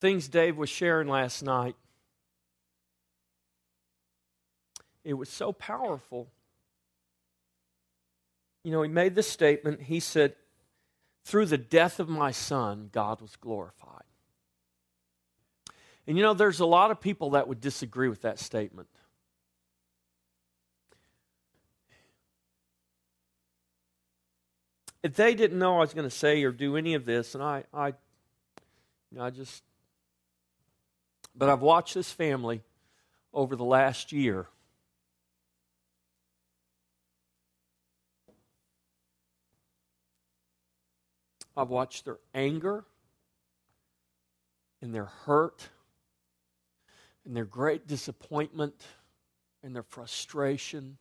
things Dave was sharing last night, it was so powerful. You know, he made this statement. He said, Through the death of my son, God was glorified. And you know, there's a lot of people that would disagree with that statement. If they didn't know I was going to say or do any of this, and I, I, you know, I just, but I've watched this family over the last year. I've watched their anger and their hurt and their great disappointment and their frustration.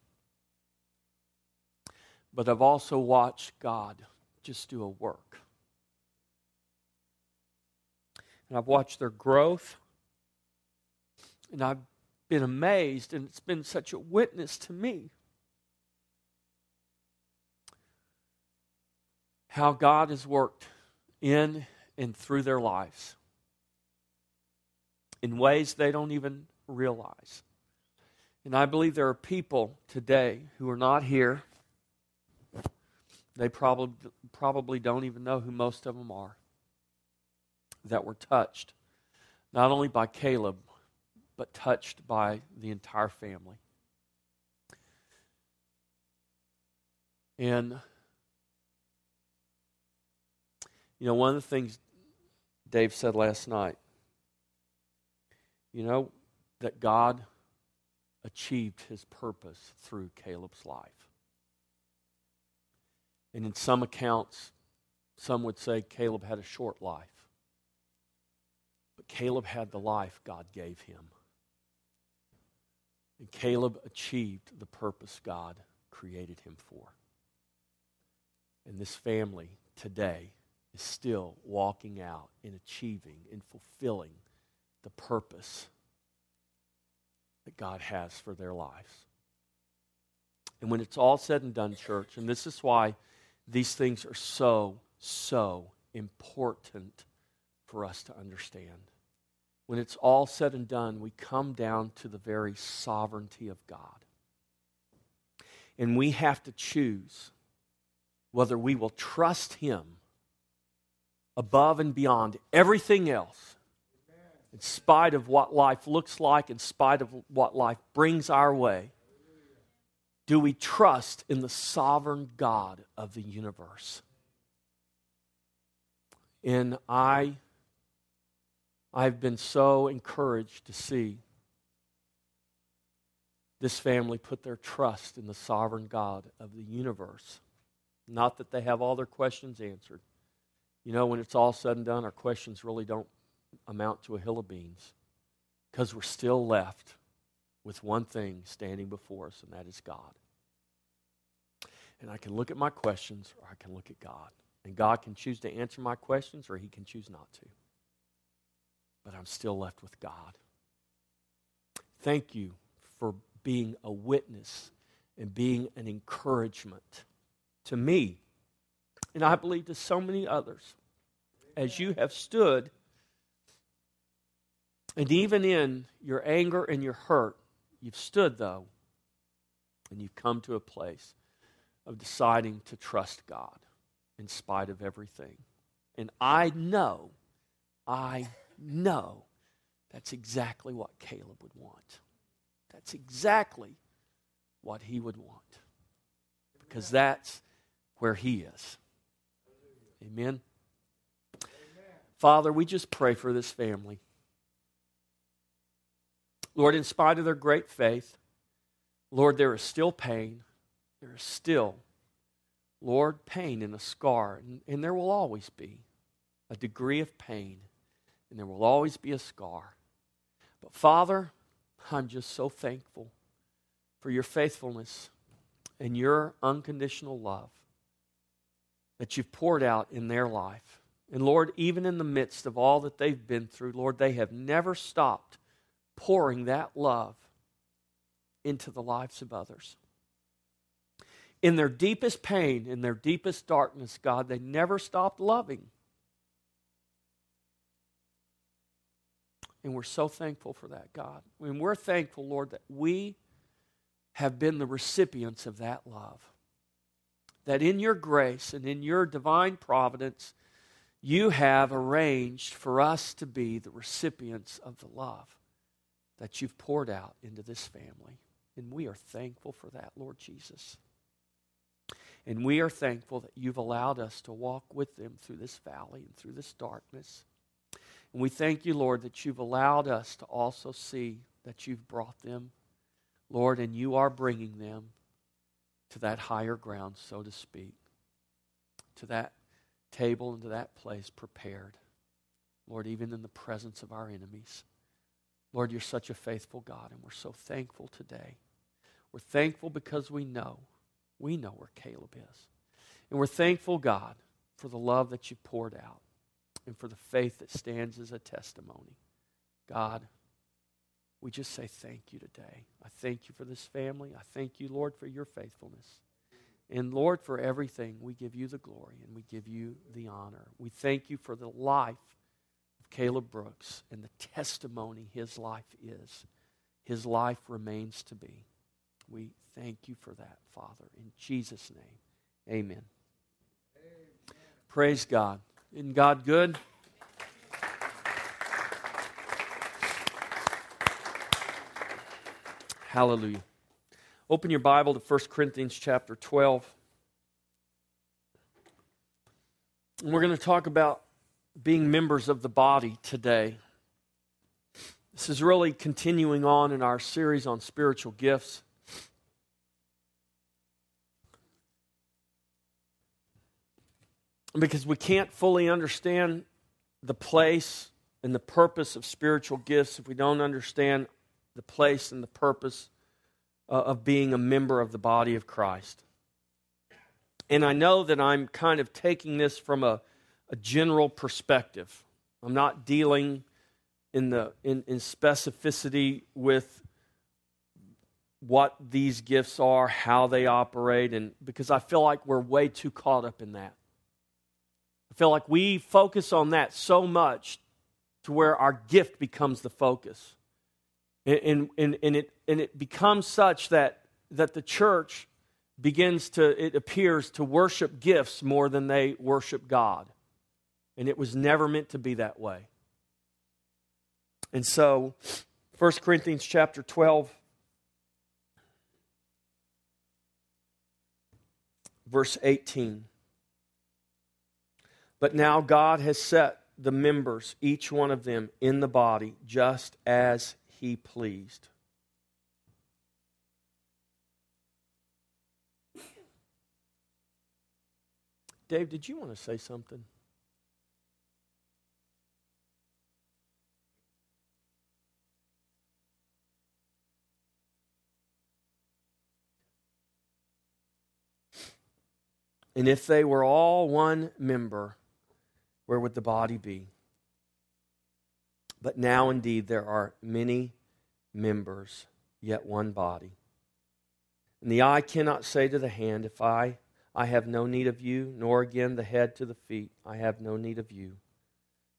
But I've also watched God just do a work. And I've watched their growth. And I've been amazed, and it's been such a witness to me how God has worked in and through their lives in ways they don't even realize. And I believe there are people today who are not here. They probably, probably don't even know who most of them are that were touched, not only by Caleb, but touched by the entire family. And, you know, one of the things Dave said last night you know, that God achieved his purpose through Caleb's life. And in some accounts, some would say Caleb had a short life. But Caleb had the life God gave him. And Caleb achieved the purpose God created him for. And this family today is still walking out and achieving and fulfilling the purpose that God has for their lives. And when it's all said and done, church, and this is why these things are so, so important for us to understand. When it's all said and done, we come down to the very sovereignty of God. And we have to choose whether we will trust Him above and beyond everything else in spite of what life looks like, in spite of what life brings our way, do we trust in the sovereign God of the universe? And I, I've been so encouraged to see this family put their trust in the sovereign God of the universe. Not that they have all their questions answered. You know, when it's all said and done, our questions really don't amount to a hill of beans because we're still left with one thing standing before us, and that is God. And I can look at my questions or I can look at God. And God can choose to answer my questions or He can choose not to. But I'm still left with God. Thank you for being a witness and being an encouragement to me, and I believe to so many others, as you have stood and even in your anger and your hurt, you've stood, though, and you've come to a place of deciding to trust God in spite of everything. And I know, I know that's exactly what Caleb would want. That's exactly what he would want. Because that's where he is. Amen. Amen. Father, we just pray for this family. Lord, in spite of their great faith, Lord, there is still pain. There is still, Lord, pain and a scar. And, and there will always be a degree of pain, and there will always be a scar. But Father, I'm just so thankful for your faithfulness and your unconditional love that you've poured out in their life. And Lord, even in the midst of all that they've been through, Lord, they have never stopped pouring that love into the lives of others. In their deepest pain, in their deepest darkness, God, they never stopped loving. And we're so thankful for that, God. And we're thankful, Lord, that we have been the recipients of that love. That in your grace and in your divine providence, you have arranged for us to be the recipients of the love that you've poured out into this family. And we are thankful for that, Lord Jesus. And we are thankful that you've allowed us to walk with them through this valley and through this darkness. And we thank you, Lord, that you've allowed us to also see that you've brought them, Lord, and you are bringing them to that higher ground, so to speak, to that table and to that place prepared. Lord, even in the presence of our enemies. Lord, you're such a faithful God, and we're so thankful today. We're thankful because we know, we know where Caleb is. And we're thankful, God, for the love that you poured out and for the faith that stands as a testimony. God, we just say thank you today. I thank you for this family. I thank you, Lord, for your faithfulness. And Lord, for everything, we give you the glory and we give you the honor. We thank you for the life of Caleb Brooks and the testimony his life is. His life remains to be. We thank you for that, Father. In Jesus' name, amen. amen. Praise God. Isn't God good? Hallelujah. Open your Bible to 1 Corinthians chapter 12. And we're going to talk about being members of the body today. This is really continuing on in our series on spiritual gifts. Because we can't fully understand the place and the purpose of spiritual gifts if we don't understand the place and the purpose uh, of being a member of the body of Christ. And I know that I'm kind of taking this from a, a general perspective. I'm not dealing in, the, in, in specificity with what these gifts are, how they operate, and because I feel like we're way too caught up in that. Feel like we focus on that so much to where our gift becomes the focus. And, and, and, it, and it becomes such that, that the church begins to, it appears, to worship gifts more than they worship God. And it was never meant to be that way. And so, 1 Corinthians chapter 12, verse 18. But now God has set the members, each one of them, in the body just as he pleased. Dave, did you want to say something? And if they were all one member, where would the body be? But now indeed there are many members, yet one body. And the eye cannot say to the hand, If I, I have no need of you, nor again the head to the feet, I have no need of you.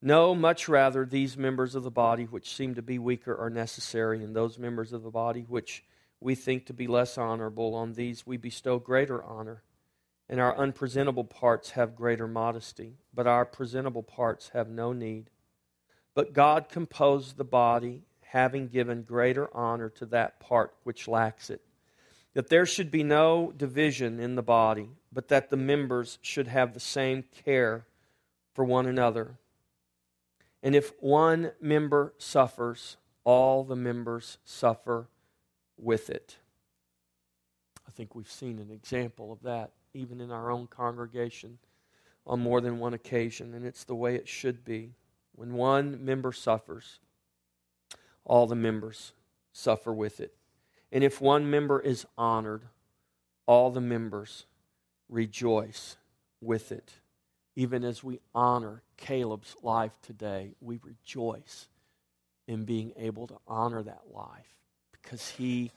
No, much rather, these members of the body which seem to be weaker are necessary, and those members of the body which we think to be less honorable, on these we bestow greater honor and our unpresentable parts have greater modesty, but our presentable parts have no need. But God composed the body, having given greater honor to that part which lacks it, that there should be no division in the body, but that the members should have the same care for one another. And if one member suffers, all the members suffer with it. I think we've seen an example of that even in our own congregation on more than one occasion, and it's the way it should be. When one member suffers, all the members suffer with it. And if one member is honored, all the members rejoice with it. Even as we honor Caleb's life today, we rejoice in being able to honor that life because he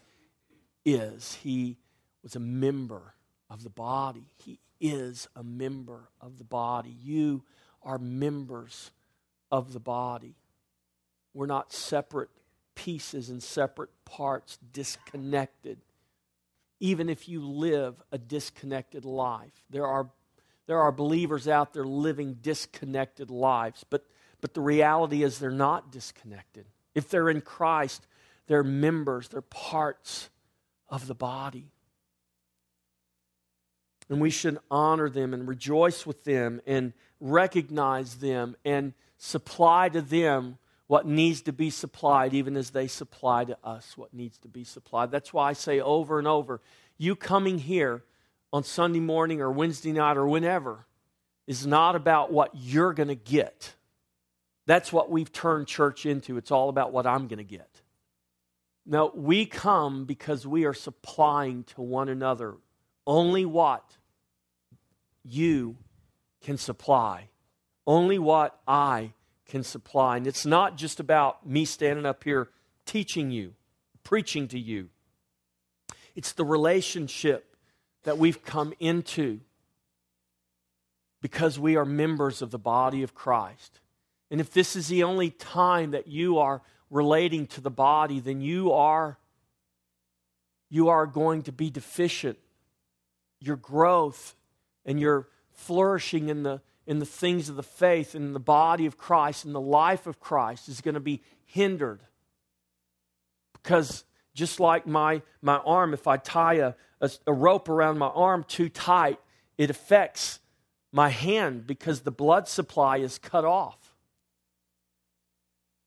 is, he was a member of the body. He is a member of the body. You are members of the body. we're not separate pieces and separate parts, disconnected. Even if you live a disconnected life, there are, there are believers out there living disconnected lives, but, but the reality is they're not disconnected. If they're in Christ, they're members, they're parts of the body. And we should honor them and rejoice with them and recognize them and supply to them what needs to be supplied, even as they supply to us what needs to be supplied. That's why I say over and over you coming here on Sunday morning or Wednesday night or whenever is not about what you're going to get. That's what we've turned church into. It's all about what I'm going to get. No, we come because we are supplying to one another only what you can supply, only what I can supply. And it's not just about me standing up here teaching you, preaching to you. It's the relationship that we've come into because we are members of the body of Christ. And if this is the only time that you are relating to the body, then you are you are going to be deficient. Your growth and your flourishing in the in the things of the faith in the body of Christ in the life of Christ is going to be hindered. Because just like my, my arm, if I tie a, a, a rope around my arm too tight, it affects my hand because the blood supply is cut off.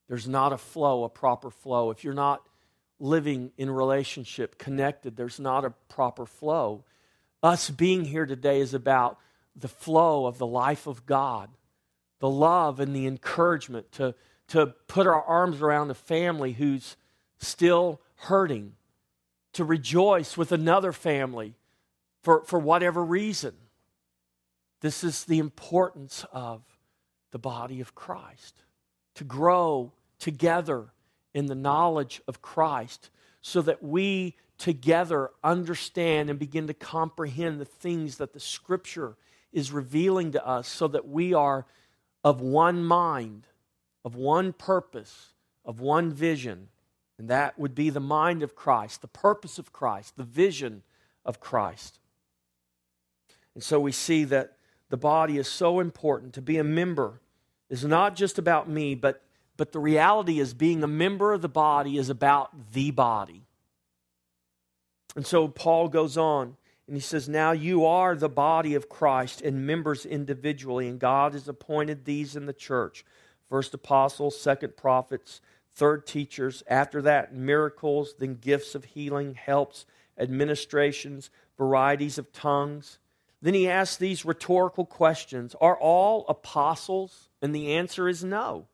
There's not a flow, a proper flow. If you're not living in relationship, connected, there's not a proper flow. Us being here today is about the flow of the life of God, the love and the encouragement to, to put our arms around a family who's still hurting, to rejoice with another family for, for whatever reason. This is the importance of the body of Christ to grow together in the knowledge of Christ so that we together understand and begin to comprehend the things that the Scripture is revealing to us so that we are of one mind, of one purpose, of one vision. And that would be the mind of Christ, the purpose of Christ, the vision of Christ. And so we see that the body is so important. To be a member is not just about me, but, but the reality is being a member of the body is about the body. And so Paul goes on and he says, Now you are the body of Christ and members individually, and God has appointed these in the church first apostles, second prophets, third teachers, after that, miracles, then gifts of healing, helps, administrations, varieties of tongues. Then he asks these rhetorical questions Are all apostles? And the answer is no.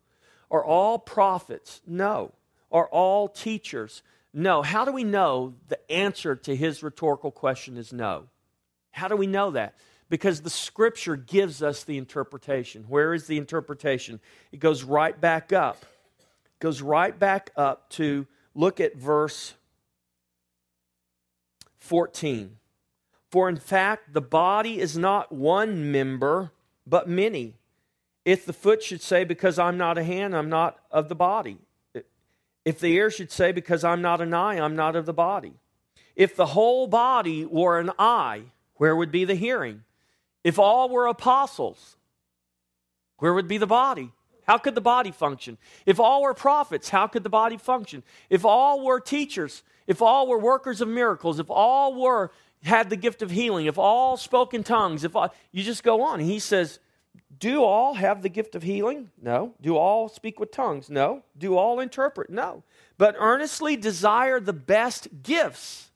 Are all prophets? No. Are all teachers? No. How do we know the answer to his rhetorical question is no? How do we know that? Because the scripture gives us the interpretation. Where is the interpretation? It goes right back up. It goes right back up to look at verse 14. For in fact, the body is not one member, but many. If the foot should say, Because I'm not a hand, I'm not of the body, if the ear should say, Because I'm not an eye, I'm not of the body. If the whole body were an eye, where would be the hearing? If all were apostles, where would be the body? How could the body function? If all were prophets, how could the body function? If all were teachers, if all were workers of miracles, if all were had the gift of healing, if all spoke in tongues, if all, you just go on. He says, do all have the gift of healing? No. Do all speak with tongues? No. Do all interpret? No. But earnestly desire the best gifts.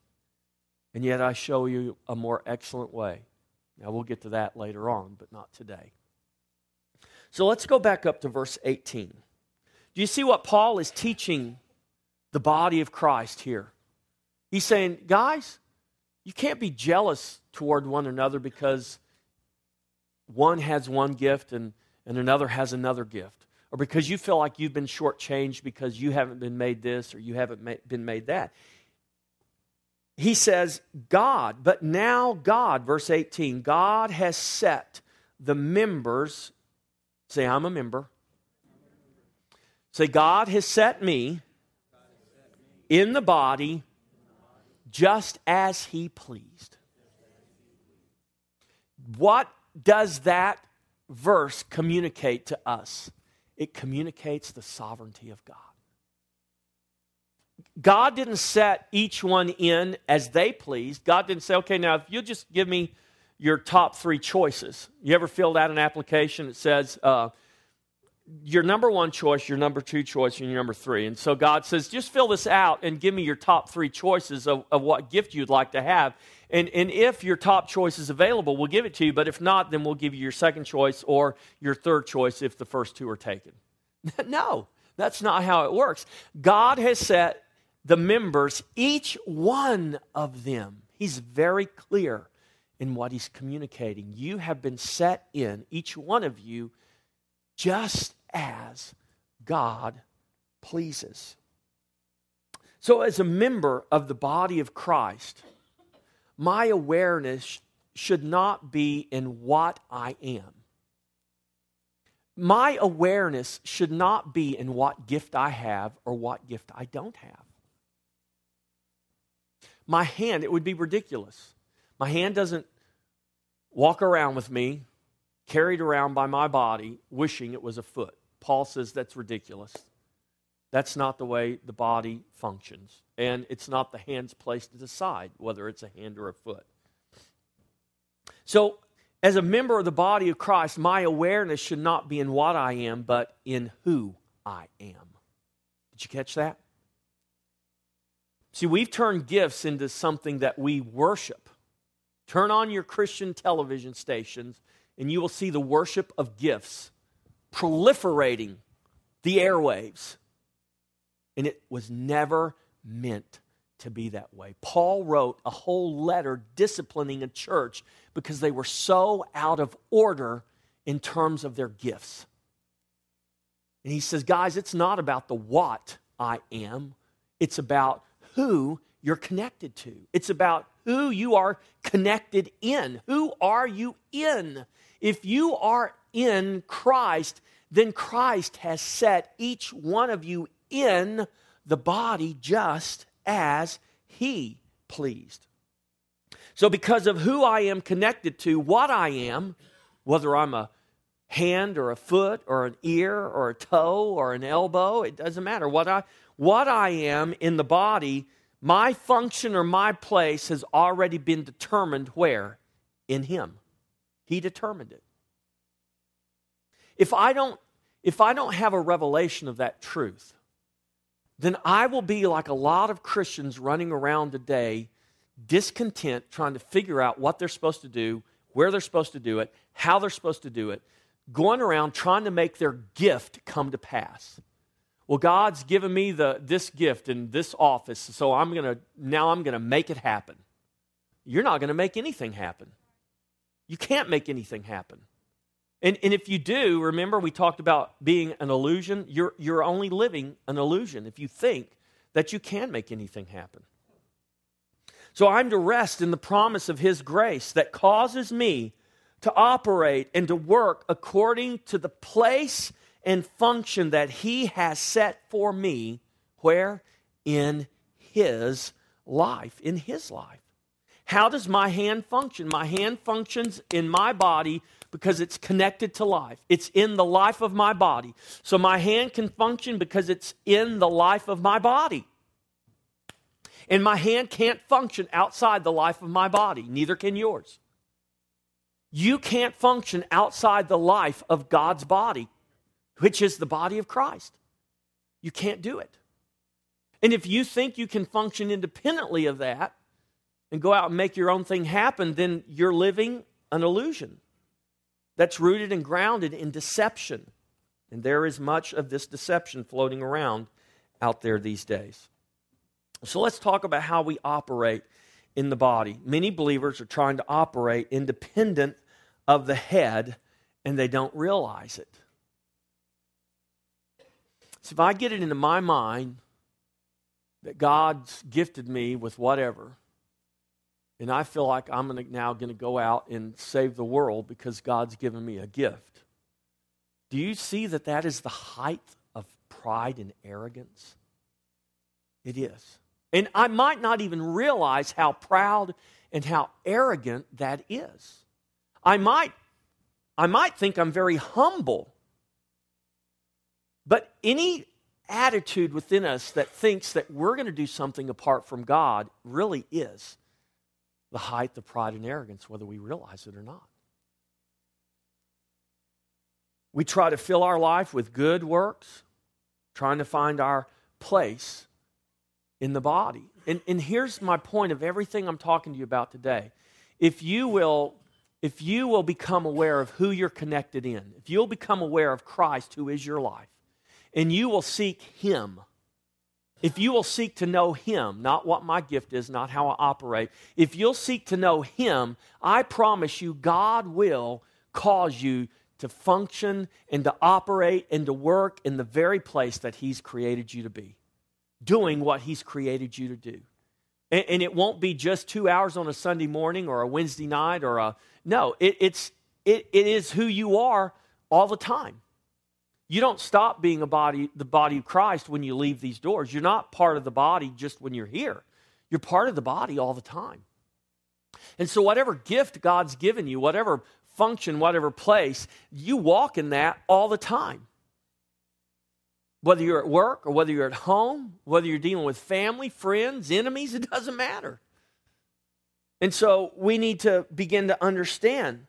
And yet I show you a more excellent way. Now we'll get to that later on, but not today. So let's go back up to verse 18. Do you see what Paul is teaching the body of Christ here? He's saying, guys, you can't be jealous toward one another because one has one gift and, and another has another gift, or because you feel like you've been shortchanged because you haven't been made this or you haven't ma- been made that. He says, God, but now God, verse 18, God has set the members, say, I'm a member, Say, God has set me in the body just as He pleased. What does that verse communicate to us? It communicates the sovereignty of God. God didn't set each one in as they pleased. God didn't say, okay, now if you'll just give me your top three choices. You ever filled out an application that says, uh, your number one choice, your number two choice, and your number three. And so God says, just fill this out and give me your top three choices of, of what gift you'd like to have. And, and if your top choice is available, we'll give it to you. But if not, then we'll give you your second choice or your third choice if the first two are taken. no, that's not how it works. God has set the members, each one of them, He's very clear in what He's communicating. You have been set in, each one of you, just as God pleases. So, as a member of the body of Christ, my awareness should not be in what I am. My awareness should not be in what gift I have or what gift I don't have. My hand, it would be ridiculous. My hand doesn't walk around with me carried around by my body, wishing it was a foot. Paul says that's ridiculous. That's not the way the body functions. And it's not the hand's place to decide whether it's a hand or a foot. So, as a member of the body of Christ, my awareness should not be in what I am, but in who I am. Did you catch that? See, we've turned gifts into something that we worship. Turn on your Christian television stations and you will see the worship of gifts proliferating the airwaves. And it was never meant to be that way. Paul wrote a whole letter disciplining a church because they were so out of order in terms of their gifts. And he says, guys, it's not about the what I am, it's about who you're connected to. It's about who you are connected in. Who are you in? If you are in Christ, then Christ has set each one of you in the body just as He pleased. So, because of who I am connected to, what I am, whether I'm a hand or a foot or an ear or a toe or an elbow, it doesn't matter. What I, what I am in the body, my function or my place has already been determined where? In Him. He determined it. If I don't if I don't have a revelation of that truth, then I will be like a lot of Christians running around today discontent trying to figure out what they're supposed to do, where they're supposed to do it, how they're supposed to do it, going around trying to make their gift come to pass. Well, God's given me the, this gift and this office, so I'm gonna now I'm gonna make it happen. You're not gonna make anything happen. You can't make anything happen. And, and if you do, remember we talked about being an illusion? You're, you're only living an illusion if you think that you can make anything happen. So I'm to rest in the promise of His grace that causes me to operate and to work according to the place and function that He has set for me. Where? In His life. In His life. How does my hand function? My hand functions in my body because it's connected to life. It's in the life of my body. So my hand can function because it's in the life of my body. And my hand can't function outside the life of my body, neither can yours. You can't function outside the life of God's body, which is the body of Christ. You can't do it. And if you think you can function independently of that, and go out and make your own thing happen, then you're living an illusion that's rooted and grounded in deception. And there is much of this deception floating around out there these days. So let's talk about how we operate in the body. Many believers are trying to operate independent of the head, and they don't realize it. So if I get it into my mind that God's gifted me with whatever, and I feel like I'm gonna, now going to go out and save the world because God's given me a gift. Do you see that that is the height of pride and arrogance? It is. And I might not even realize how proud and how arrogant that is. I might, I might think I'm very humble. But any attitude within us that thinks that we're going to do something apart from God really is the height of pride and arrogance, whether we realize it or not. We try to fill our life with good works, trying to find our place in the body. And, and here's my point of everything I'm talking to you about today. If you will if you will become aware of who you're connected in, if you'll become aware of Christ who is your life, and you will seek him, if you will seek to know him, not what my gift is, not how I operate, if you'll seek to know him, I promise you God will cause you to function and to operate and to work in the very place that he's created you to be doing what He's created you to do. And, and, it won't be just two hours on a Sunday morning or a Wednesday night or a. No, it, it's, it, it is who you are all the time. You don't stop being a body, the body of Christ when you leave these doors. You're not part of the body just when you're here. You're part of the body all the time. And so, whatever gift God's given you, whatever function, whatever place, you walk in that all the time. Whether you're at work or whether you're at home, whether you're dealing with family, friends, enemies, it doesn't matter. And so we need to begin to understand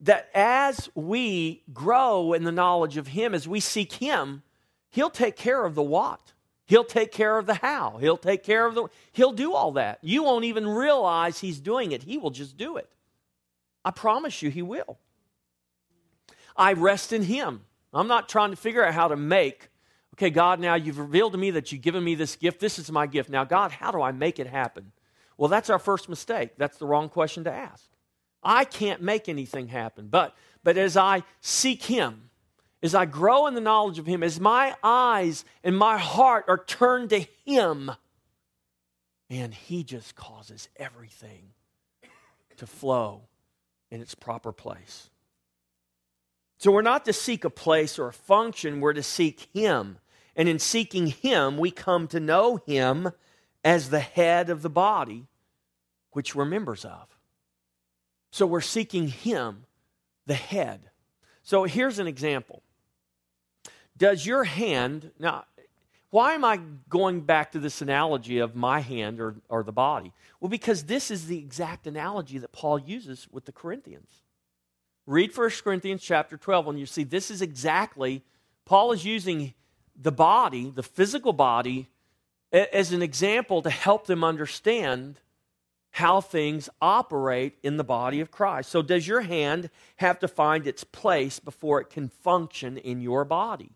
that as we grow in the knowledge of Him, as we seek Him, He'll take care of the what. He'll take care of the how. He'll take care of the. He'll do all that. You won't even realize He's doing it. He will just do it. I promise you, He will. I rest in Him. I'm not trying to figure out how to make okay, God, now you've revealed to me that you've given me this gift. This is my gift. Now, God, how do I make it happen? Well, that's our first mistake. That's the wrong question to ask. I can't make anything happen. But, but as I seek Him, as I grow in the knowledge of Him, as my eyes and my heart are turned to Him, and He just causes everything to flow in its proper place. So we're not to seek a place or a function, we're to seek Him. And in seeking Him, we come to know Him as the head of the body, which we're members of. So we're seeking Him, the head. So here's an example. Does your hand, now, why am I going back to this analogy of my hand or, or the body? Well, because this is the exact analogy that Paul uses with the Corinthians. Read 1 Corinthians chapter 12 and you see this is exactly, Paul is using the body, the physical body, as an example to help them understand how things operate in the body of Christ. So, does your hand have to find its place before it can function in your body?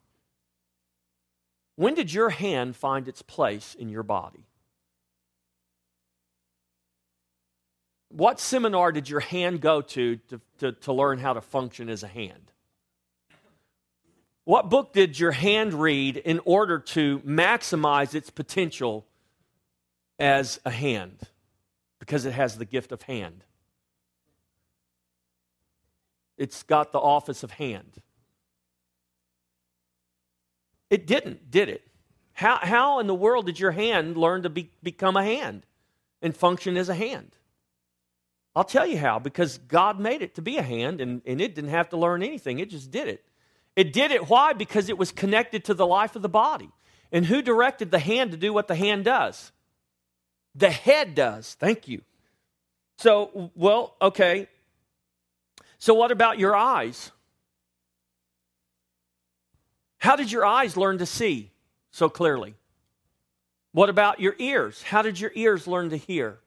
When did your hand find its place in your body? What seminar did your hand go to to, to, to learn how to function as a hand? What book did your hand read in order to maximize its potential as a hand? Because it has the gift of hand. It's got the office of hand. It didn't, did it? How, how in the world did your hand learn to be, become a hand and function as a hand? I'll tell you how, because God made it to be a hand and, and it didn't have to learn anything, it just did it. It did it. Why? Because it was connected to the life of the body. And who directed the hand to do what the hand does? The head does. Thank you. So, well, okay. So, what about your eyes? How did your eyes learn to see so clearly? What about your ears? How did your ears learn to hear?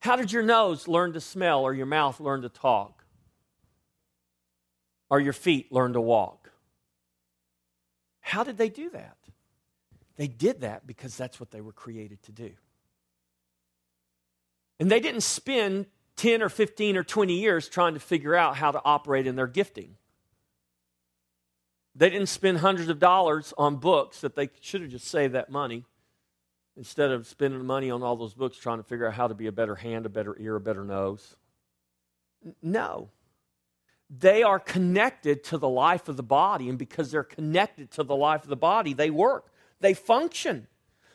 How did your nose learn to smell or your mouth learn to talk? Or your feet learn to walk? How did they do that? They did that because that's what they were created to do. And they didn't spend 10 or 15 or 20 years trying to figure out how to operate in their gifting. They didn't spend hundreds of dollars on books that they should have just saved that money instead of spending money on all those books trying to figure out how to be a better hand, a better ear, a better nose. No. they are connected to the life of the body. And because they're connected to the life of the body, they work, they function.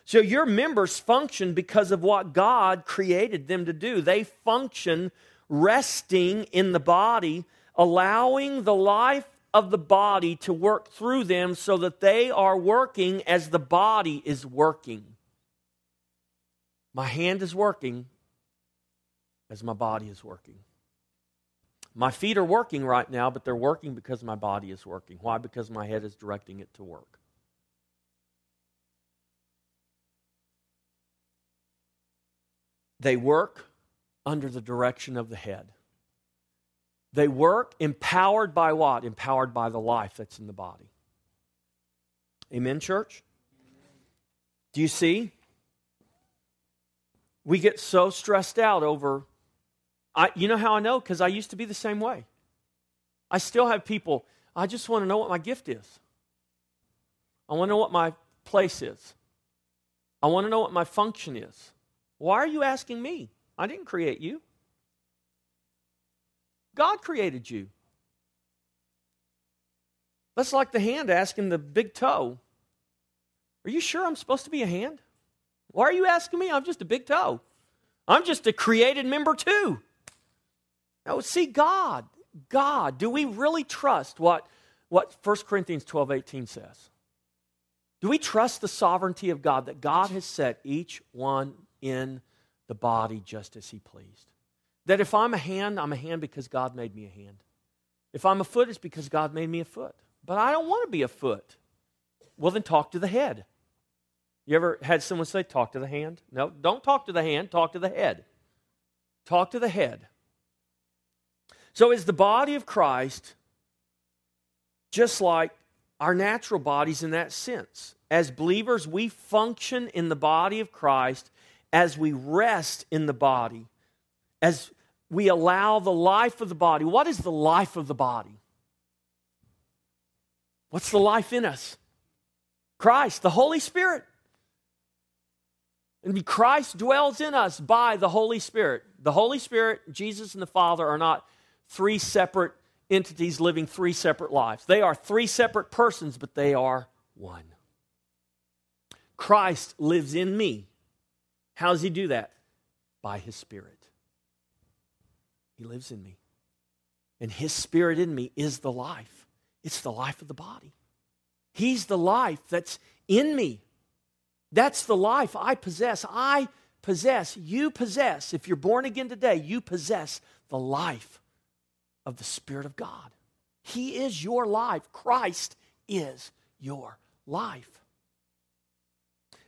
So your members function because of what God created them to do. They function resting in the body, allowing the life of the body to work through them so that they are working as the body is working. My hand is working as my body is working. My feet are working right now, but they're working because my body is working. Why? Because my head is directing it to work. They work under the direction of the head. They work empowered by what? Empowered by the life that's in the body. Amen, church? Do you see? We get so stressed out over I, you know how I know? Because I used to be the same way. I still have people, I just want to know what my gift is. I want to know what my place is. I want to know what my function is. Why are you asking me? I didn't create you. God created you. That's like the hand asking the big toe, Are you sure I'm supposed to be a hand? Why are you asking me? I'm just a big toe. I'm just a created member too. No, see, God, God, do we really trust what, what 1 Corinthians 12 18 says? Do we trust the sovereignty of God that God has set each one in the body just as He pleased? That if I'm a hand, I'm a hand because God made me a hand. If I'm a foot, it's because God made me a foot. But I don't want to be a foot. Well, then talk to the head. You ever had someone say, talk to the hand? No, don't talk to the hand, talk to the head. Talk to the head. So, is the body of Christ just like our natural bodies in that sense? As believers, we function in the body of Christ as we rest in the body, as we allow the life of the body. What is the life of the body? What's the life in us? Christ, the Holy Spirit. And Christ dwells in us by the Holy Spirit. The Holy Spirit, Jesus, and the Father are not three separate entities living three separate lives. They are three separate persons, but they are one. Christ lives in me. How does he do that? By his Spirit. He lives in me. And his Spirit in me is the life. It's the life of the body. He's the life that's in me. That's the life I possess. I possess, you possess. If you're born again today, you possess the life of the Spirit of God. He is your life. Christ is your life.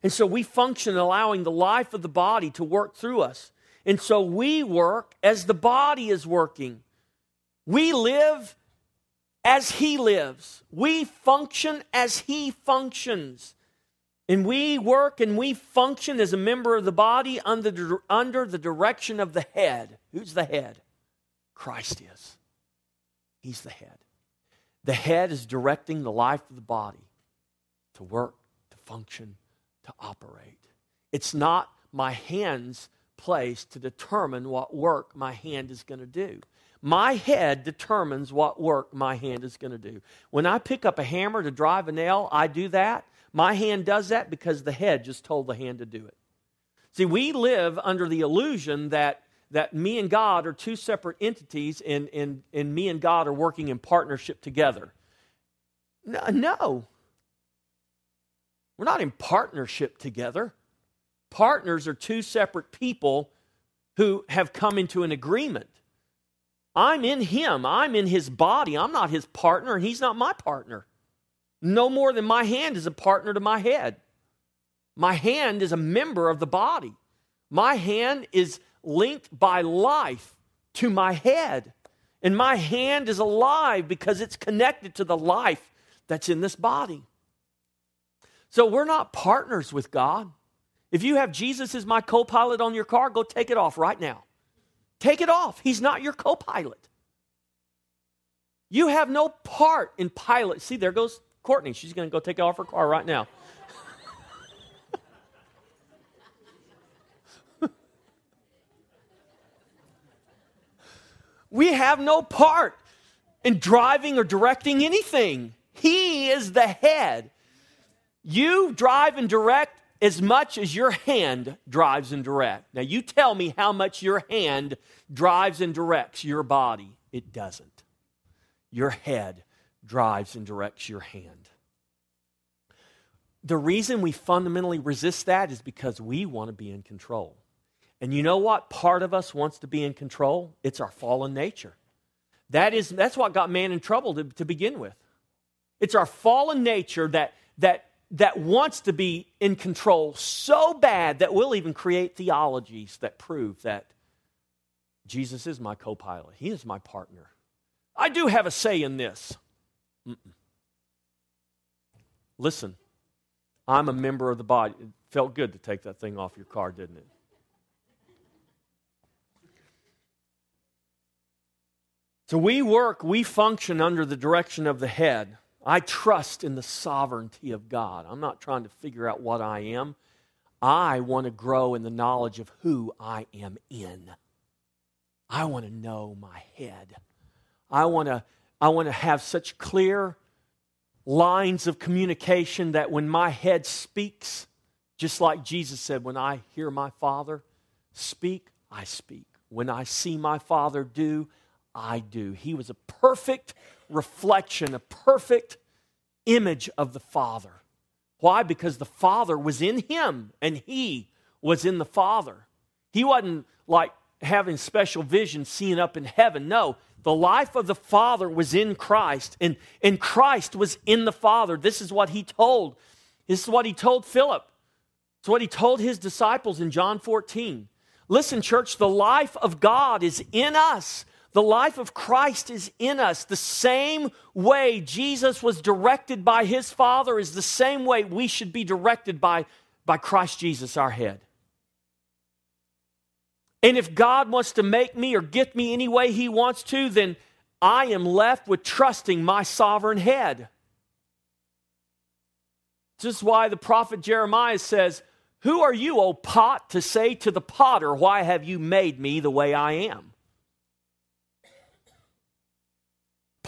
And so we function allowing the life of the body to work through us. And so we work as the body is working. We live as He lives. We function as He functions. And we work and we function as a member of the body under, under the direction of the head. Who's the head? Christ is. He's the head. The head is directing the life of the body to work, to function, to operate. It's not my hand's place to determine what work my hand is going to do. My head determines what work my hand is going to do. When I pick up a hammer to drive a nail, I do that. My hand does that because the head just told the hand to do it. See, we live under the illusion that that me and God are two separate entities and, and, and me and God are working in partnership together. No. We're not in partnership together. Partners are two separate people who have come into an agreement. I'm in him, I'm in his body. I'm not his partner, and he's not my partner. No more than my hand is a partner to my head. My hand is a member of the body. My hand is linked by life to my head. And my hand is alive because it's connected to the life that's in this body. So we're not partners with God. If you have Jesus as my co pilot on your car, go take it off right now. Take it off. He's not your co pilot. You have no part in pilot. See, there goes Courtney. She's going to go take it off her car right now. We have no part in driving or directing anything. He is the head. You drive and direct as much as your hand drives and directs. Now, you tell me how much your hand drives and directs your body. It doesn't. Your head drives and directs your hand. The reason we fundamentally resist that is because we want to be in control. And you know what part of us wants to be in control? It's our fallen nature. That is, that's what got man in trouble to, to begin with. It's our fallen nature that, that, that wants to be in control so bad that we'll even create theologies that prove that Jesus is my co pilot, He is my partner. I do have a say in this. Mm-mm. Listen, I'm a member of the body. It felt good to take that thing off your car, didn't it? So we work, we function under the direction of the head. I trust in the sovereignty of God. I'm not trying to figure out what I am. I want to grow in the knowledge of who I am in. I want to know my head. I want to, I want to have such clear lines of communication that when my head speaks, just like Jesus said, when I hear my Father speak, I speak. When I see my Father do, I do. He was a perfect reflection, a perfect image of the Father. Why? Because the Father was in him and he was in the Father. He wasn't like having special vision seeing up in heaven. No, the life of the Father was in Christ, and, and Christ was in the Father. This is what he told. This is what he told Philip. It's what he told his disciples in John 14. Listen, church, the life of God is in us. The life of Christ is in us. The same way Jesus was directed by his Father is the same way we should be directed by, by Christ Jesus, our head. And if God wants to make me or get me any way he wants to, then I am left with trusting my sovereign head. This is why the prophet Jeremiah says, Who are you, O pot, to say to the potter, Why have you made me the way I am?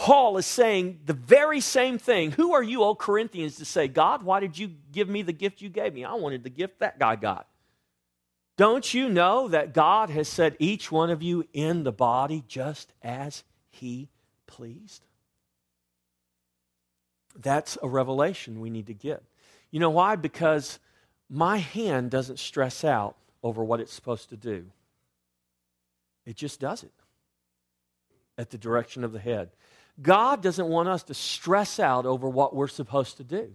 Paul is saying the very same thing. Who are you, O Corinthians, to say, God, why did you give me the gift you gave me? I wanted the gift that guy got. Don't you know that God has set each one of you in the body just as He pleased? That's a revelation we need to get. You know why? Because my hand doesn't stress out over what it's supposed to do, it just does it at the direction of the head. God doesn't want us to stress out over what we're supposed to do.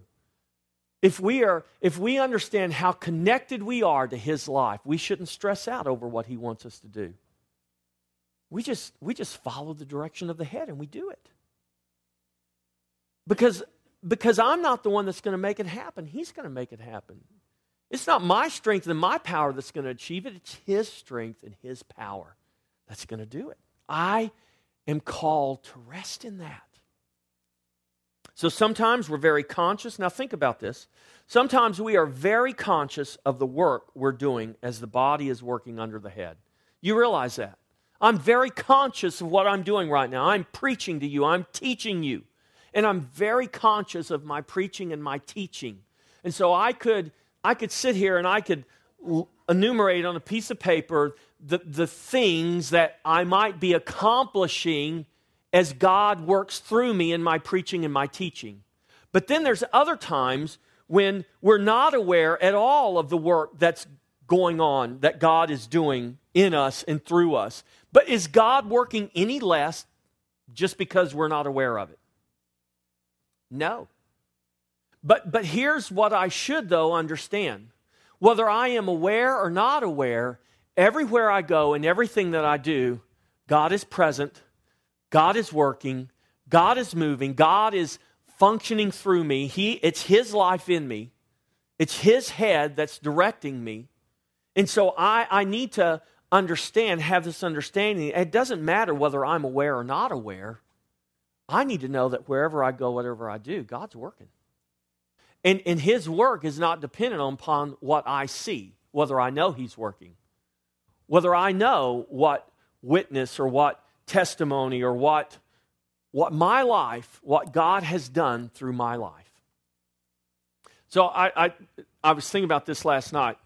If we, are, if we understand how connected we are to His life, we shouldn't stress out over what He wants us to do. We just, we just follow the direction of the head and we do it. Because, because I'm not the one that's going to make it happen, He's going to make it happen. It's not my strength and my power that's going to achieve it, it's His strength and His power that's going to do it. I am called to rest in that. So sometimes we're very conscious. Now, think about this. Sometimes we are very conscious of the work we're doing as the body is working under the head. You realize that. I'm very conscious of what I'm doing right now. I'm preaching to you, I'm teaching you. And I'm very conscious of my preaching and my teaching. And so I could I could sit here and I could enumerate on a piece of paper the, the things that I might be accomplishing as God works through me in my preaching and my teaching. But then there's other times when we're not aware at all of the work that's going on that God is doing in us and through us. But is God working any less just because we're not aware of it? No. But, but here's what I should, though, understand. Whether I am aware or not aware, everywhere I go and everything that I do, God is present, God is working, God is moving, God is functioning through me. He, it's His life in me, it's His head that's directing me. And so I, I need to understand, have this understanding. It doesn't matter whether I'm aware or not aware. I need to know that wherever I go, whatever I do, God's working. And, and His work is not dependent upon what I see, whether I know He's working whether I know what witness or what testimony or what what my life, what God has done through my life. So I, I, I was thinking about this last night.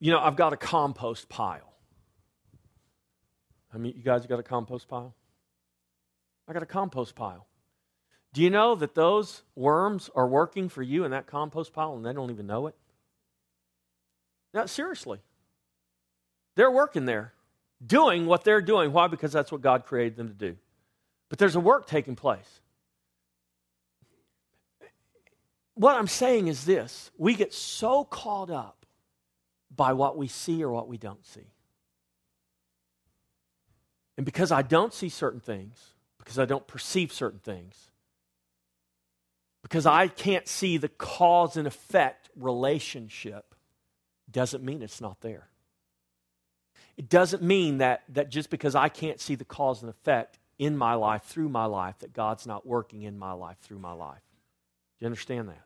You know, I've got a compost pile. I mean, you guys got a compost pile? I got a compost pile. Do you know that those worms are working for you in that compost pile and they don't even know it? Now, seriously. They're working there, doing what they're doing. Why? Because that's what God created them to do. But there's a work taking place. What I'm saying is this we get so caught up by what we see or what we don't see. And because I don't see certain things, because I don't perceive certain things, because I can't see the cause and effect relationship, doesn't mean it's not there. It doesn't mean that, that just because I can't see the cause and effect in my life, through my life, that God's not working in my life, through my life. Do you understand that?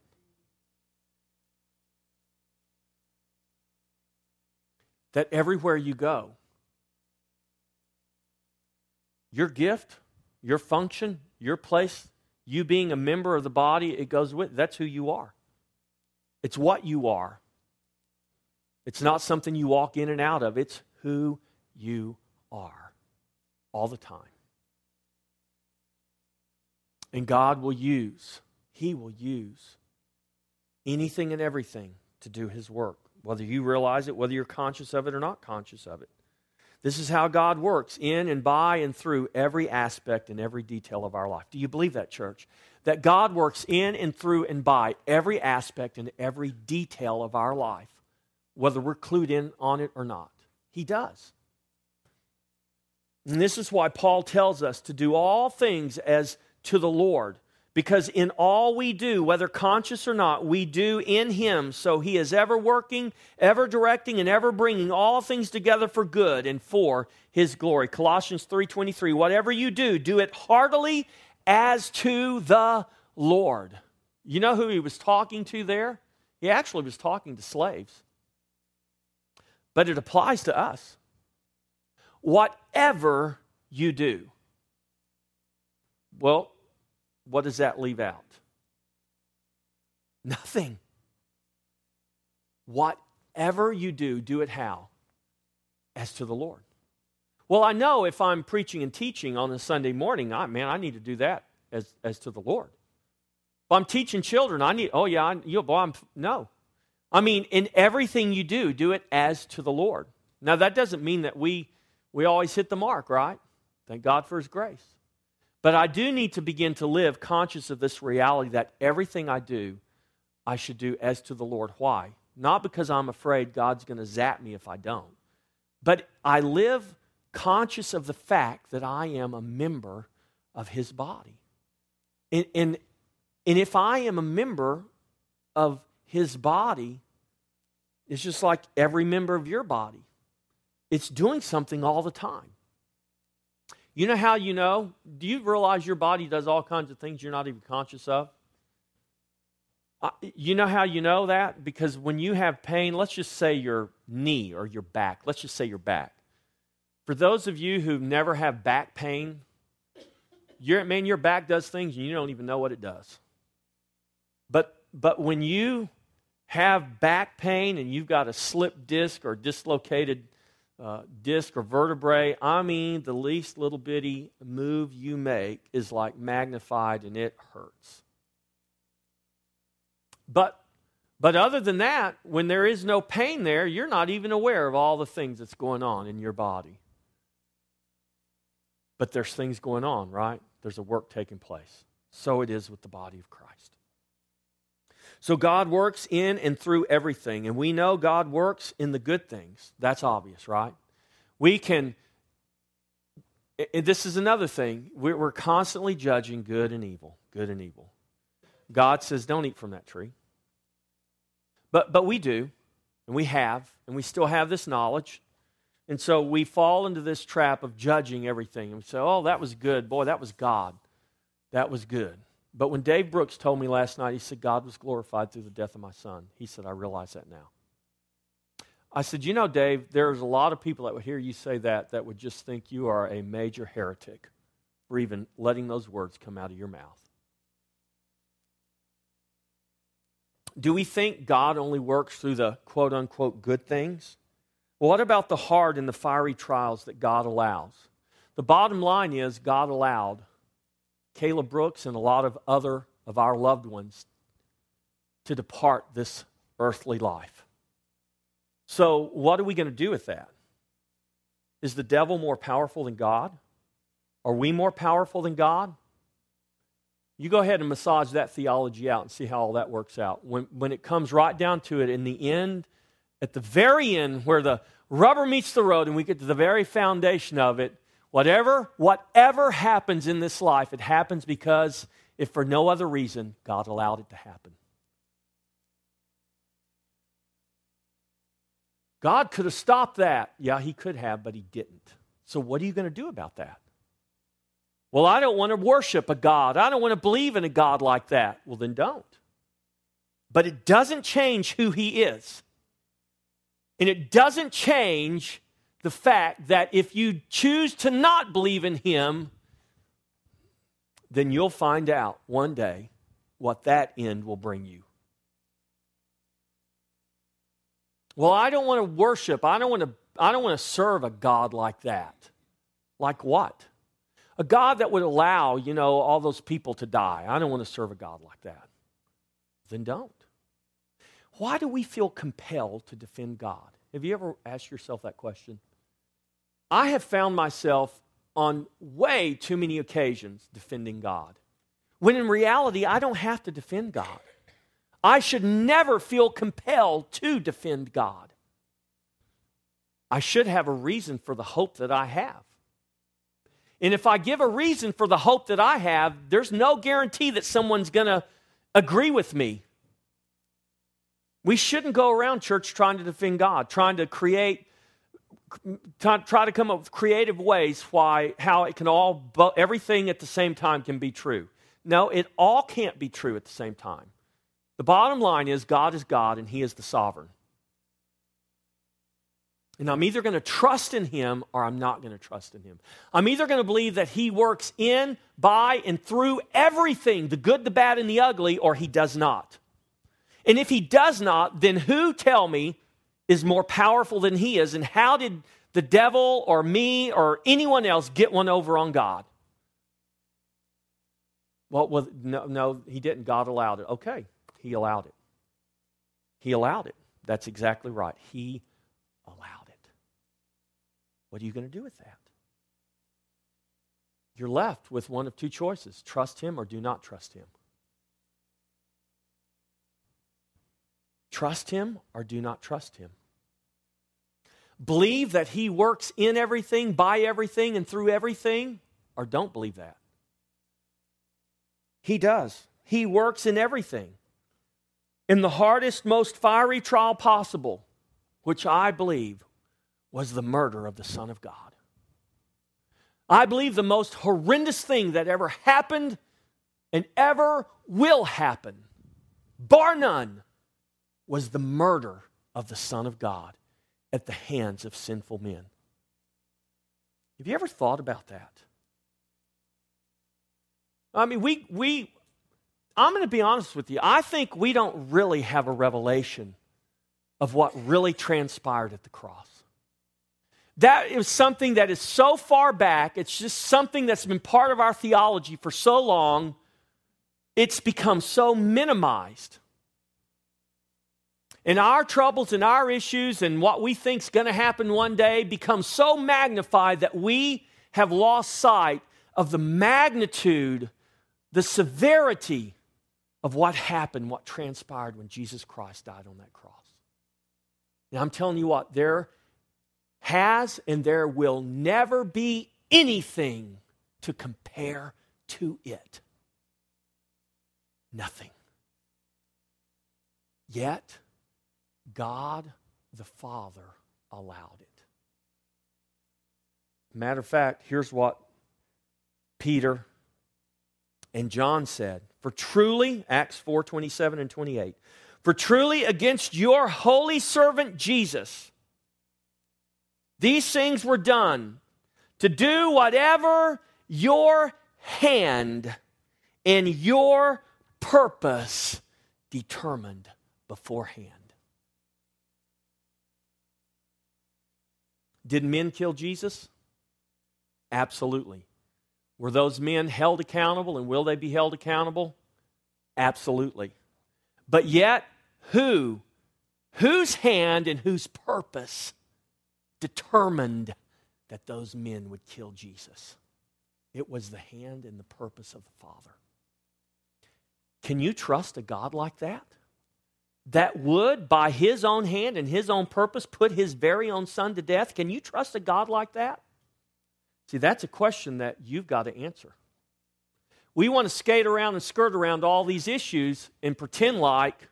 That everywhere you go, your gift, your function, your place, you being a member of the body, it goes with that's who you are. It's what you are. It's not something you walk in and out of, it's who you are all the time. And God will use, He will use anything and everything to do His work, whether you realize it, whether you're conscious of it or not conscious of it. This is how God works in and by and through every aspect and every detail of our life. Do you believe that, church? That God works in and through and by every aspect and every detail of our life, whether we're clued in on it or not. He does. And this is why Paul tells us to do all things as to the Lord. Because in all we do, whether conscious or not, we do in Him. So He is ever working, ever directing, and ever bringing all things together for good and for His glory. Colossians 3.23, whatever you do, do it heartily as to the Lord. You know who He was talking to there? He actually was talking to slaves. But it applies to us. Whatever you do. Well, what does that leave out? Nothing. Whatever you do, do it how? As to the Lord. Well, I know if I'm preaching and teaching on a Sunday morning, I, man, I need to do that as, as to the Lord. If I'm teaching children, I need, oh yeah, I, you, boy, I'm, no. I mean, in everything you do, do it as to the Lord. Now, that doesn't mean that we, we always hit the mark, right? Thank God for His grace. But I do need to begin to live conscious of this reality that everything I do, I should do as to the Lord. Why? Not because I'm afraid God's going to zap me if I don't, but I live conscious of the fact that I am a member of His body. And, and, and if I am a member of His body, is just like every member of your body, it's doing something all the time. You know how you know? Do you realize your body does all kinds of things you're not even conscious of? You know how you know that? Because when you have pain, let's just say your knee or your back, let's just say your back. For those of you who never have back pain, your, man, your back does things and you don't even know what it does. But, but when you have back pain and you've got a slipped disc or dislocated uh, disc or vertebrae, I mean, the least little bitty move you make is like magnified and it hurts. But, but other than that, when there is no pain there, you're not even aware of all the things that's going on in your body. But there's things going on, right? There's a work taking place. So it is with the body of Christ. So God works in and through everything. And we know God works in the good things. That's obvious, right? We can, and this is another thing, we're constantly judging good and evil, good and evil. God says, don't eat from that tree. But, but we do, and we have, and we still have this knowledge. And so we fall into this trap of judging everything. And we say, oh, that was good. Boy, that was God. That was good. But when Dave Brooks told me last night, he said, God was glorified through the death of my son. He said, I realize that now. I said, You know, Dave, there's a lot of people that would hear you say that that would just think you are a major heretic. for even letting those words come out of your mouth. Do we think God only works through the quote unquote good things? Well, what about the hard and the fiery trials that God allows? The bottom line is God allowed Caleb Brooks and a lot of other of our loved ones to depart this earthly life. So, what are we going to do with that? Is the devil more powerful than God? Are we more powerful than God? You go ahead and massage that theology out and see how all that works out. When, when it comes right down to it, in the end, at the very end, where the rubber meets the road and we get to the very foundation of it, whatever, whatever happens in this life, it happens because, if for no other reason, God allowed it to happen. God could have stopped that. Yeah, he could have, but he didn't. So, what are you going to do about that? Well, I don't want to worship a God. I don't want to believe in a God like that. Well, then don't. But it doesn't change who he is. And it doesn't change the fact that if you choose to not believe in him, then you'll find out one day what that end will bring you. Well, I don't want to worship. I don't want to I don't want to serve a God like that. Like what? A God that would allow, you know, all those people to die. I don't want to serve a God like that. Then don't. Why do we feel compelled to defend God? Have you ever asked yourself that question? I have found myself on way too many occasions defending God. When in reality, I don't have to defend God. I should never feel compelled to defend God. I should have a reason for the hope that I have. And if I give a reason for the hope that I have, there's no guarantee that someone's going to agree with me. We shouldn't go around church trying to defend God, trying to create, try to come up with creative ways why, how it can all, everything at the same time can be true. No, it all can't be true at the same time. The bottom line is God is God and He is the sovereign. And I'm either going to trust in him or I'm not going to trust in him. I'm either going to believe that he works in, by, and through everything the good, the bad, and the ugly, or he does not. And if he does not, then who, tell me, is more powerful than he is? And how did the devil or me or anyone else get one over on God? Well, well no, no, he didn't. God allowed it. Okay, he allowed it. He allowed it. That's exactly right. He allowed it. what are you going to do with that? You're left with one of two choices trust Him or do not trust Him. Trust Him or do not trust Him. Believe that He works in everything, by everything, and through everything, or don't believe that. He does. He works in everything. In the hardest, most fiery trial possible, which I believe was the murder of the Son of God. I believe the most horrendous thing that ever happened and ever will happen, bar none, was the murder of the Son of God at the hands of sinful men. Have you ever thought about that? I mean, we, we I'm going to be honest with you. I think we don't really have a revelation of what really transpired at the cross that is something that is so far back. It's just something that's been part of our theology for so long. It's become so minimized. And our troubles and our issues and what we think is going to happen one day become so magnified that we have lost sight of the magnitude, the severity of what happened, what transpired when Jesus Christ died on that cross. Now, I'm telling you what, there has and there will never be anything to compare to it. Nothing. Yet, God the Father allowed it. Matter of fact, here's what Peter and John said. For truly, Acts 4 27 and 28, for truly against your holy servant Jesus, these things were done to do whatever your hand and your purpose determined beforehand. Did men kill Jesus? Absolutely. Were those men held accountable and will they be held accountable? Absolutely. But yet, who, whose hand and whose purpose determined that those men would kill Jesus? It was the hand and the purpose of the Father. Can you trust a God like that? That would, by his own hand and his own purpose, put his very own son to death? Can you trust a God like that? See, that's a question that you've got to answer. We want to skate around and skirt around all these issues and pretend like.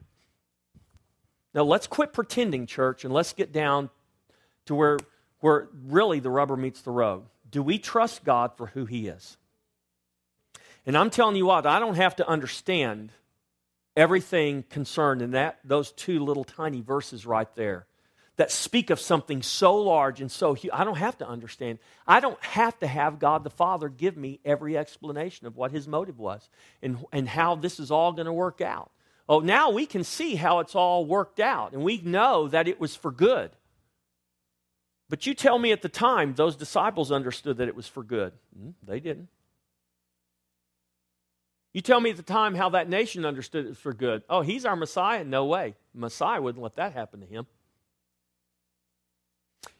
Now, let's quit pretending, church, and let's get down to where, where really the rubber meets the road. Do we trust God for who He is? And I'm telling you what, I don't have to understand everything concerned in that those two little tiny verses right there that speak of something so large and so huge. I don't have to understand. I don't have to have God the Father give me every explanation of what his motive was and, and how this is all going to work out. Oh, now we can see how it's all worked out, and we know that it was for good. But you tell me at the time those disciples understood that it was for good. Mm, they didn't. You tell me at the time how that nation understood it for good. Oh, he's our Messiah? No way. Messiah wouldn't let that happen to him.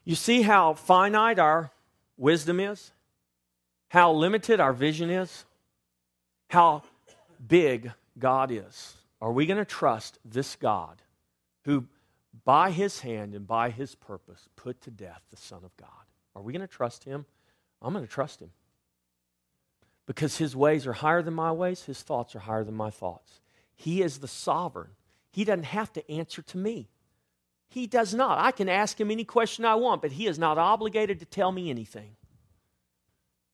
You see how finite our wisdom is? How limited our vision is? How big God is. Are we going to trust this God who, by his hand and by his purpose, put to death the Son of God? Are we going to trust him? I'm going to trust him because his ways are higher than my ways, his thoughts are higher than my thoughts. He is the sovereign. He doesn't have to answer to me. He does not. I can ask him any question I want, but he is not obligated to tell me anything.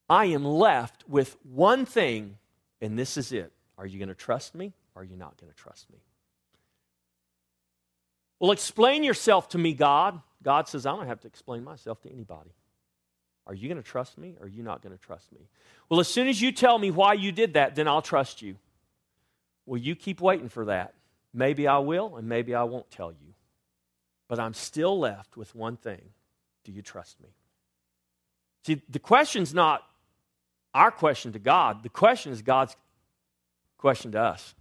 I am left with one thing, and this is it. Are you going to trust me? Or are you not going to trust me? Well, explain yourself to me, God. God says, I don't have to explain myself to anybody. Are you going to trust me or are you not going to trust me? Well, as soon as you tell me why you did that, then I'll trust you. Well, you keep waiting for that. Maybe I will and maybe I won't tell you. But I'm still left with one thing Do you trust me? See, the question's not our question to God, the question is God's question to us.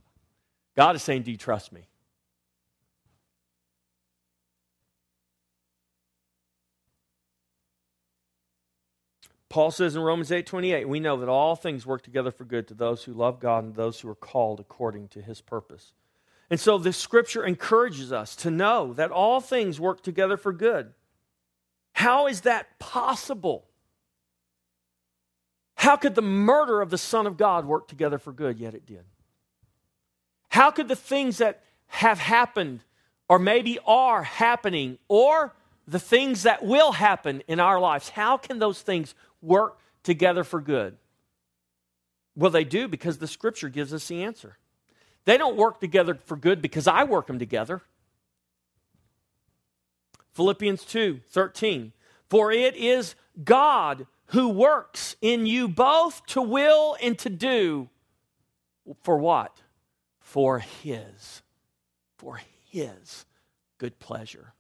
God is saying, Do you trust me? Paul says in Romans 8 28, we know that all things work together for good to those who love God and those who are called according to his purpose. And so this scripture encourages us to know that all things work together for good. How is that possible? How could the murder of the Son of God work together for good? Yet it did. How could the things that have happened, or maybe are happening, or the things that will happen in our lives, how can those things work together for good? Well, they do because the scripture gives us the answer. They don't work together for good because I work them together. Philippians 2 13. For it is God who works in you both to will and to do. For what? For His. For His good pleasure.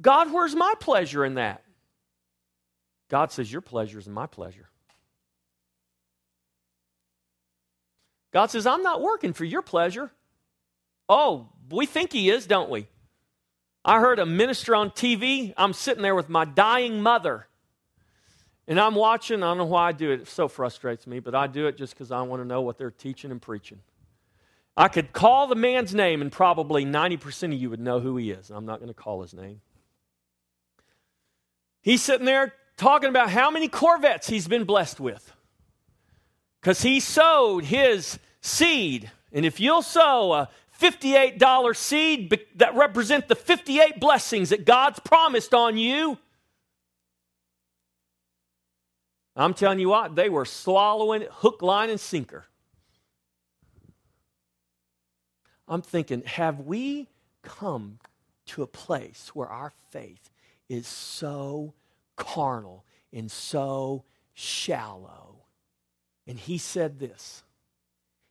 God, where's my pleasure in that? God says, Your pleasure is my pleasure. God says, I'm not working for your pleasure. Oh, we think He is, don't we? I heard a minister on TV. I'm sitting there with my dying mother. And I'm watching. I don't know why I do it. It so frustrates me, but I do it just because I want to know what they're teaching and preaching. I could call the man's name, and probably 90% of you would know who he is. I'm not going to call his name. He's sitting there talking about how many Corvettes he's been blessed with. Because he sowed his seed. And if you'll sow a $58 seed that represent the 58 blessings that God's promised on you, I'm telling you what, they were swallowing hook, line, and sinker. I'm thinking, have we come to a place where our faith is so carnal and so shallow And he said this.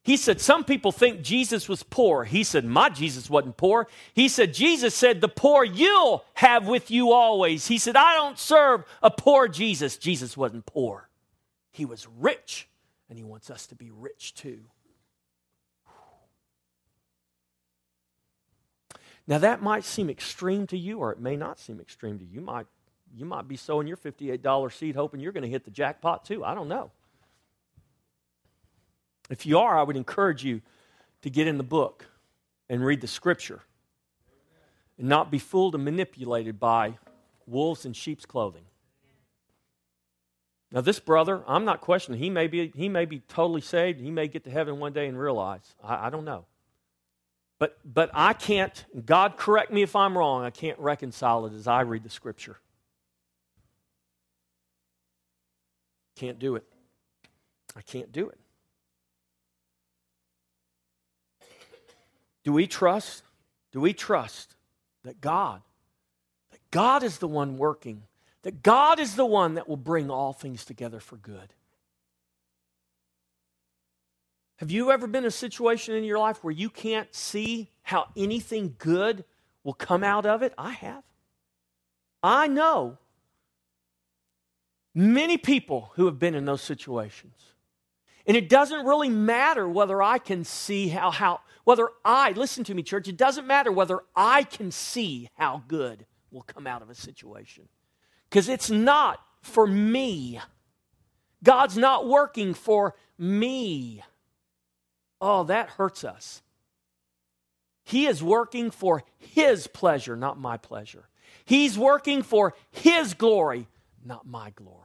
He said, Some people think Jesus was poor. He said, My Jesus wasn't poor. He said, Jesus said, The poor you'll have with you always. He said, I don't serve a poor Jesus. Jesus wasn't poor, he was rich, and he wants us to be rich too. Now, that might seem extreme to you, or it may not seem extreme to you. You might, you might be sowing your $58 seed hoping you're going to hit the jackpot too. I don't know. If you are, I would encourage you to get in the book and read the scripture and not be fooled and manipulated by wolves in sheep's clothing. Now, this brother, I'm not questioning. He may be, he may be totally saved. He may get to heaven one day and realize. I, I don't know. But, but I can't, God correct me if I'm wrong, I can't reconcile it as I read the scripture. Can't do it. I can't do it. Do we trust? Do we trust that God, that God is the one working, that God is the one that will bring all things together for good? Have you ever been in a situation in your life where you can't see how anything good will come out of it? I have. I know many people who have been in those situations. And it doesn't really matter whether I can see how, how whether I, listen to me, church, it doesn't matter whether I can see how good will come out of a situation. Because it's not for me. God's not working for me. Oh, that hurts us. He is working for His pleasure, not my pleasure. He's working for His glory, not my glory.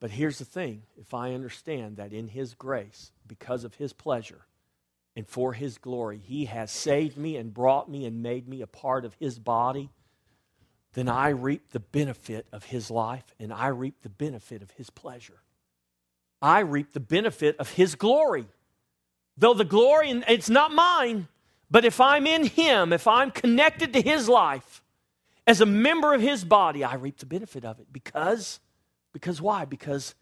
But here's the thing if I understand that in His grace, because of His pleasure, and for His glory, He has saved me and brought me and made me a part of His body, then I reap the benefit of His life and I reap the benefit of His pleasure. I reap the benefit of His glory. Though the glory, it's not mine, but if I'm in Him, if I'm connected to His life, as a member of His body, I reap the benefit of it because because why? Because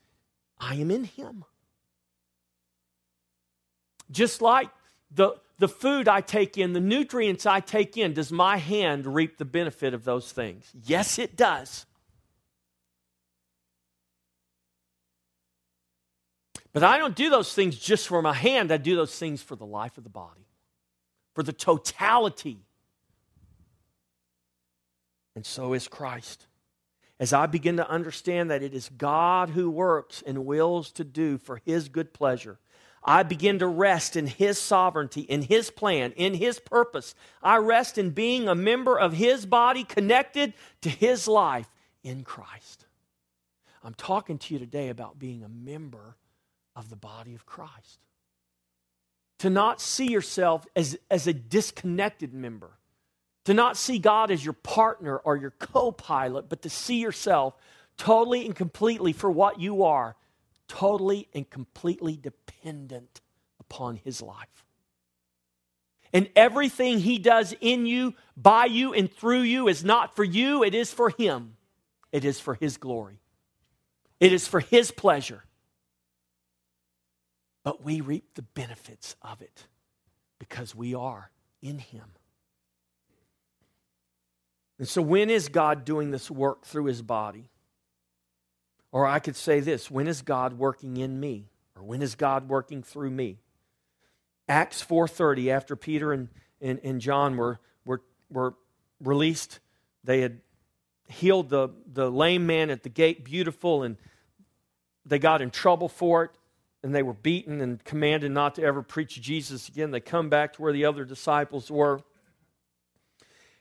I am in Him. Just like the, the food I take in, the nutrients I take in, does my hand reap the benefit of those things? Yes, it does. But I don't do those things just for my hand, I do those things for the life of the body, for the totality. And so is Christ as I begin to understand that it is God who works and wills to do for His good pleasure, I begin to rest in His sovereignty, in His plan, in His purpose. I rest in being a member of His body connected to His life in Christ. I'm talking to you today about being a member of the body of Christ. To not see yourself as, as a disconnected member to not see God as your partner or your co pilot, but to see yourself totally and completely for what you are, totally and completely dependent upon His life. And everything He does in you, by you, and through you is not for you, it is for Him. It is for His glory, it is for His pleasure. But we reap the benefits of it because we are in Him. And so, when is God doing this work through his body? Or I could say this when is God working in me? Or when is God working through me? Acts 4.30, after Peter and, and, and John were, were, were released, they had healed the, the lame man at the gate, beautiful, and they got in trouble for it, and they were beaten and commanded not to ever preach Jesus again. They come back to where the other disciples were.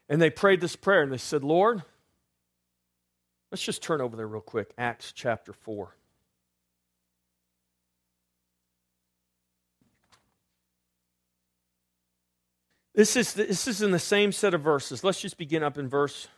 And they prayed this prayer and they said, Lord, let's just turn over there real quick. Acts chapter 4. This is, this is in the same set of verses. Let's just begin up in verse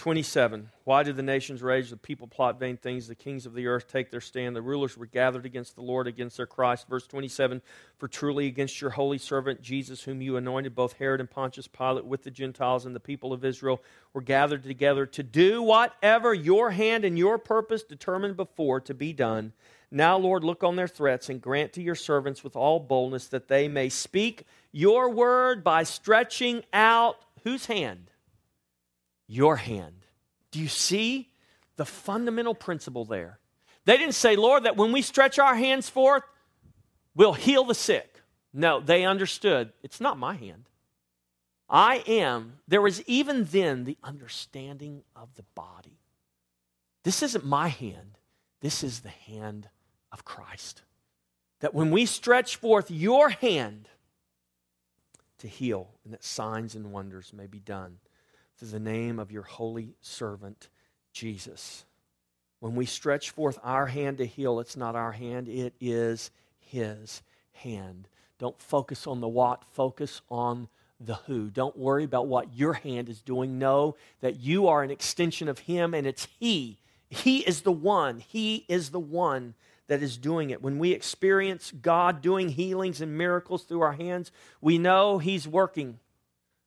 27. Why do the nations rage? The people plot vain things. The kings of the earth take their stand. The rulers were gathered against the Lord, against their Christ. Verse 27 For truly against your holy servant Jesus, whom you anointed, both Herod and Pontius Pilate, with the Gentiles and the people of Israel, were gathered together to do whatever your hand and your purpose determined before to be done. Now, Lord, look on their threats and grant to your servants with all boldness that they may speak your word by stretching out whose hand? Your hand. Do you see the fundamental principle there? They didn't say, Lord, that when we stretch our hands forth, we'll heal the sick. No, they understood it's not my hand. I am. There was even then the understanding of the body. This isn't my hand, this is the hand of Christ. That when we stretch forth your hand to heal, and that signs and wonders may be done through the name of your holy servant, Jesus. When we stretch forth our hand to heal, it's not our hand, it is His hand. Don't focus on the what, focus on the who. Don't worry about what your hand is doing. Know that you are an extension of Him and it's He. He is the one. He is the one that is doing it. When we experience God doing healings and miracles through our hands, we know He's working.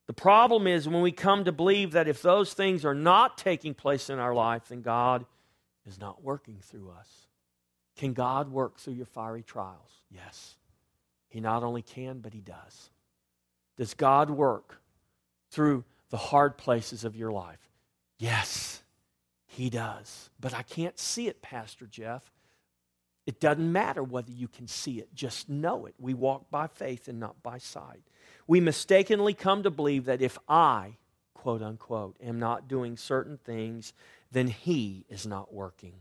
The problem is when we come to believe that if those things are not taking place in our life, then God is not working through us. Can God work through your fiery trials? Yes. He not only can, but He does. Does God work through the hard places of your life? Yes, He does. But I can't see it, Pastor Jeff. It doesn't matter whether you can see it, just know it. We walk by faith and not by sight we mistakenly come to believe that if I, quote unquote, am not doing certain things, then He is not working.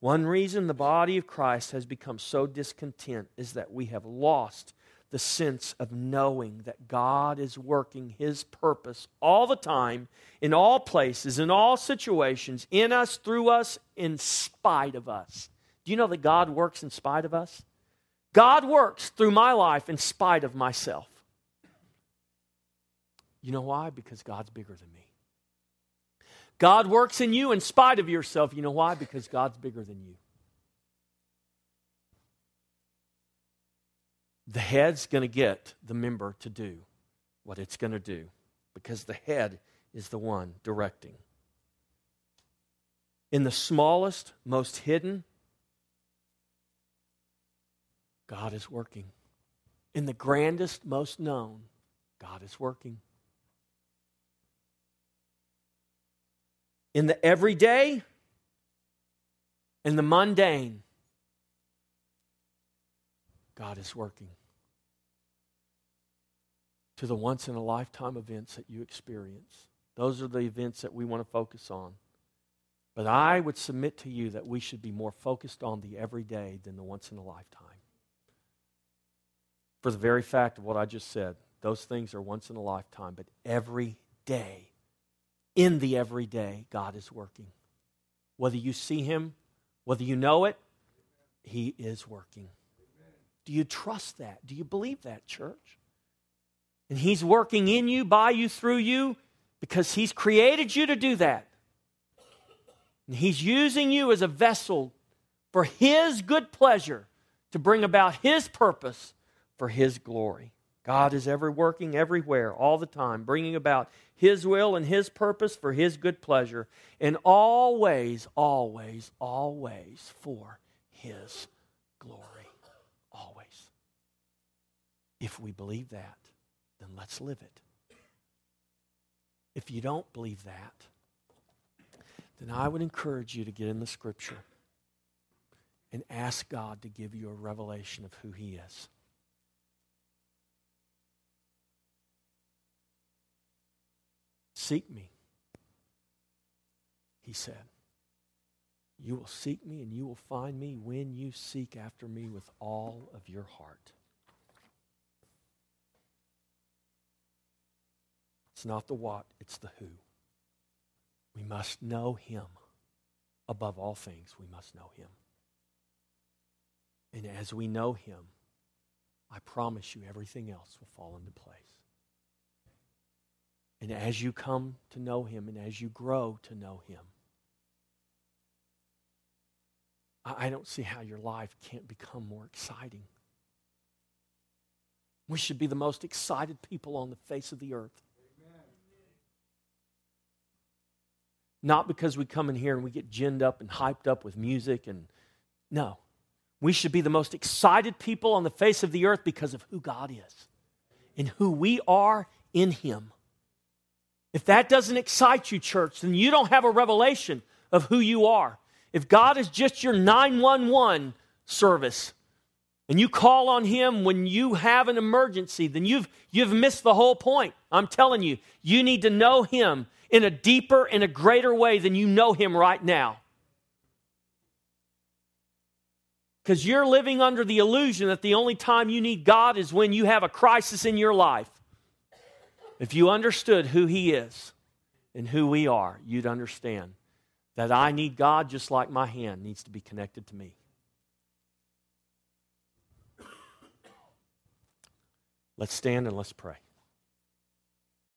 One reason the body of Christ has become so discontent is that we have lost the sense of knowing that God is working His purpose all the time, in all places, in all situations, in us, through us, in spite of us. Do you know that God works in spite of us? God works through my life in spite of myself. You know why? Because God's bigger than me. God works in you in spite of yourself. You know why? Because God's bigger than you. The head's going to get the member to do what it's going to do because the head is the one directing. In the smallest, most hidden, God is working. In the grandest, most known, God is working. In the everyday in the mundane, God is working. To the once in a lifetime events that you experience. Those are the events that we want to focus on. But I would submit to you that we should be more focused on the everyday than the once in a lifetime. For the very fact of what I just said, those things are once in a lifetime, but every day in the everyday, God is working. Whether you see Him, whether you know it, He is working. Do you trust that? Do you believe that, church? And He's working in you, by you, through you, because He's created you to do that. And He's using you as a vessel for His good pleasure to bring about His purpose for His glory. God is ever working everywhere, all the time, bringing about His will and His purpose for His good pleasure, and always, always, always for His glory. Always. If we believe that, then let's live it. If you don't believe that, then I would encourage you to get in the Scripture and ask God to give you a revelation of who He is. Seek me, he said. You will seek me and you will find me when you seek after me with all of your heart. It's not the what, it's the who. We must know him. Above all things, we must know him. And as we know him, I promise you everything else will fall into place. And as you come to know Him and as you grow to know Him, I don't see how your life can't become more exciting. We should be the most excited people on the face of the earth. Not because we come in here and we get ginned up and hyped up with music and no. We should be the most excited people on the face of the earth because of who God is and who we are in Him. If that doesn't excite you, church, then you don't have a revelation of who you are. If God is just your 911 service and you call on Him when you have an emergency, then you've, you've missed the whole point. I'm telling you, you need to know Him in a deeper and a greater way than you know Him right now. Because you're living under the illusion that the only time you need God is when you have a crisis in your life. If you understood who He is and who we are, you'd understand that I need God just like my hand needs to be connected to me. Let's stand and let's pray.